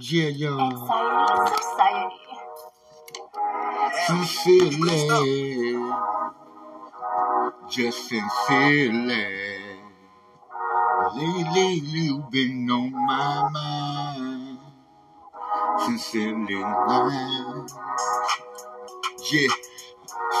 Yeah, society. Sincerely, just sincerely. Lately, you've been on my mind. Sincerely, mine. Yeah.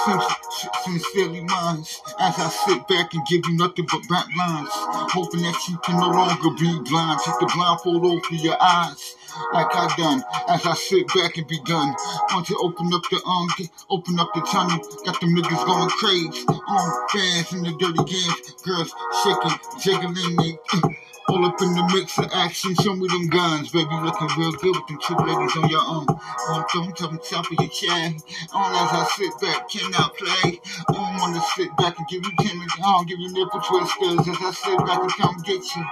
Sin- sin- Sincerely mine, as I sit back and give you nothing but back lines, hoping that you can no longer be blind. Take the blindfold off of your eyes, like I done. As I sit back and be done, want to open up the um, open up the tunnel. Got them niggas going crazy, on fans in the dirty games, girls shaking, jiggling, they. All up in the mix of action, show me them guns, baby, looking real good with them two ladies on your arm. On top, top, top of your chair. On as I sit back, cannot play. Oh, on wanna sit back and give you ten on oh, give you nipple twisters as I sit back and come get you.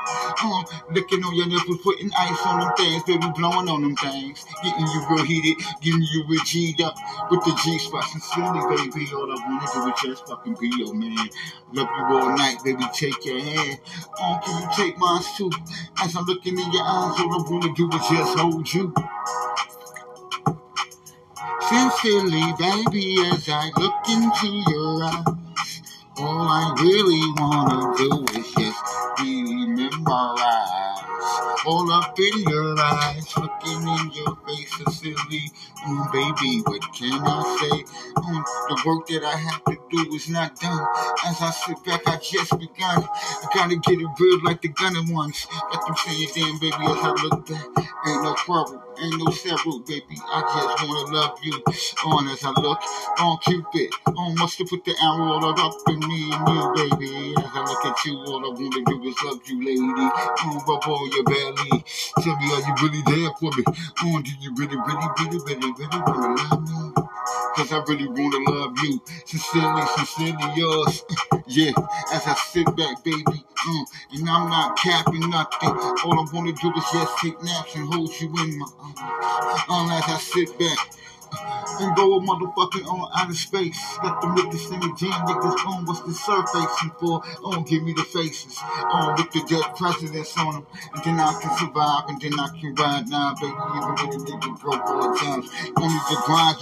On licking on your nipples, putting ice on them things, baby, blowing on them things. Getting you real heated, getting you real G'd up with the G spot. Sincerely, baby, all I wanna do is just fucking be your man. Love you all night, baby, take your hand. Can you take mine As I'm looking in your eyes, all I wanna do is just hold you. Sincerely, baby, as I look into your eyes, all I really wanna do is just be memorized. All up in your eyes, looking in your face, sincerely, mm, baby, what can I say? Mm, the work that I have to do is not done. As I sit back, I just begun. I gotta get it real like the gunner ones. Let them say it then, baby, as I look back. Ain't no quarrel, ain't no several, baby. I just wanna love you. On as I look, on Cupid, on must have put the arrow all up in me and you, baby. As I look at you, all I wanna do is love you, lady. On rub on your belly. Tell me, are you really there for me? On, do you really, really, really, really, really wanna love me? Cause I really wanna love you. Sincerely, sincerely yours. yeah, as I sit back, baby. Mm, and I'm not capping nothing. All I wanna do is just take naps and hold you in my arms. Um, as I sit back and go a motherfucking on outer space. Got the niggas in the gym, niggas on what's the surfacing for? On give me the faces. On with the dead presidents on them. And then I can survive and then I can ride now, baby. Even when the nigga broke all the times. Only the grind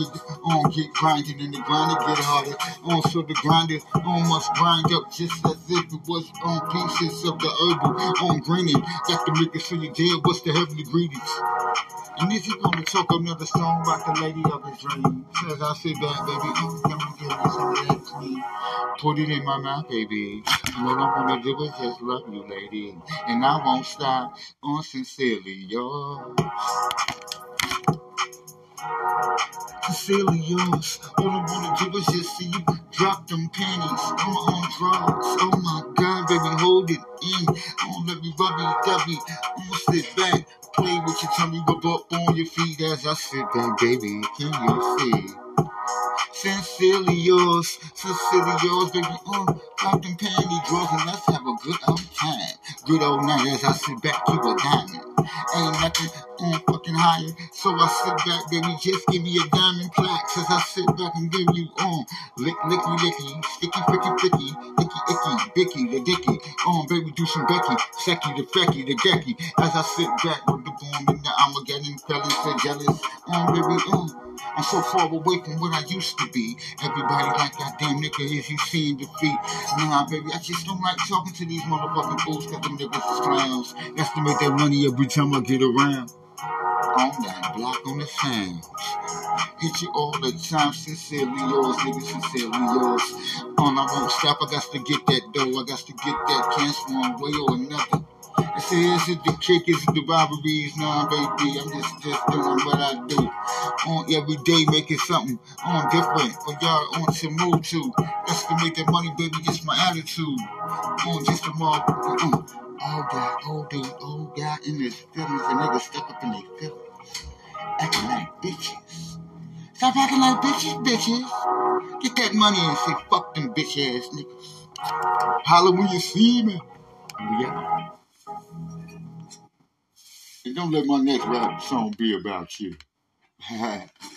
on oh, get grinding and the grind it get harder. On so the grinder on must grind up just as if it was on pieces of the herbal on greening. Got the niggas in the dead, what's the heavenly greetings? And if you gonna talk another song about the lady of his dreams, as I sit back, baby, I'm gonna give me some that clean. Put it in my mouth, baby. And all I'm gonna do is just love you, lady. And I won't stop on sincerely yours. Sincerely yours. All I wanna do is just see you drop them panties. I'm on drugs. Oh my god, baby, hold it in. Don't let me rubby dubby. I'ma sit back, play with your tummy, rub up on your feet as I sit back, baby. Can you see? Sincerely yours, sincerely yours, baby. Uh, drop them panty drawers and let's have a good old time. Good old night as I sit back, you a diamond. Ain't nothing on fucking higher. So I sit back, baby, just give me a diamond plaque. As I sit back and give you on lick, licky, licky, sticky, fricky, flicky, icky, icky, bicky, the dicky. On, baby, do some Becky, Secky, the Fecky, the Gecky. As I sit back with and the Armageddon, fellas so jealous. On, baby, on. I'm so far away from what I used to be. Everybody like that damn nigga is you seeing defeat. Nah, baby, I just don't like talking to these motherfucking fools cause them niggas is clowns. That's to make that money every time I get around. On that block on the sounds. Hit you all the time, sincerely yours, nigga, sincerely yours. On, I won't stop, I got to get that dough, I got to get that cash one way or another. Say, is the kick, is the robberies? Nah, baby, I'm just, just doing what I do. On every day, making something on different for y'all on to move to. That's to make that money, baby, it's my attitude. On just a motherfucker. Uh, all that, all dude, all guy in his feelings, and niggas stuck up in their feelings. Acting like bitches. Stop acting like bitches, bitches. Get that money and say, fuck them bitch ass niggas. Holler when you see me. Yeah. And don't let my next rap song be about you.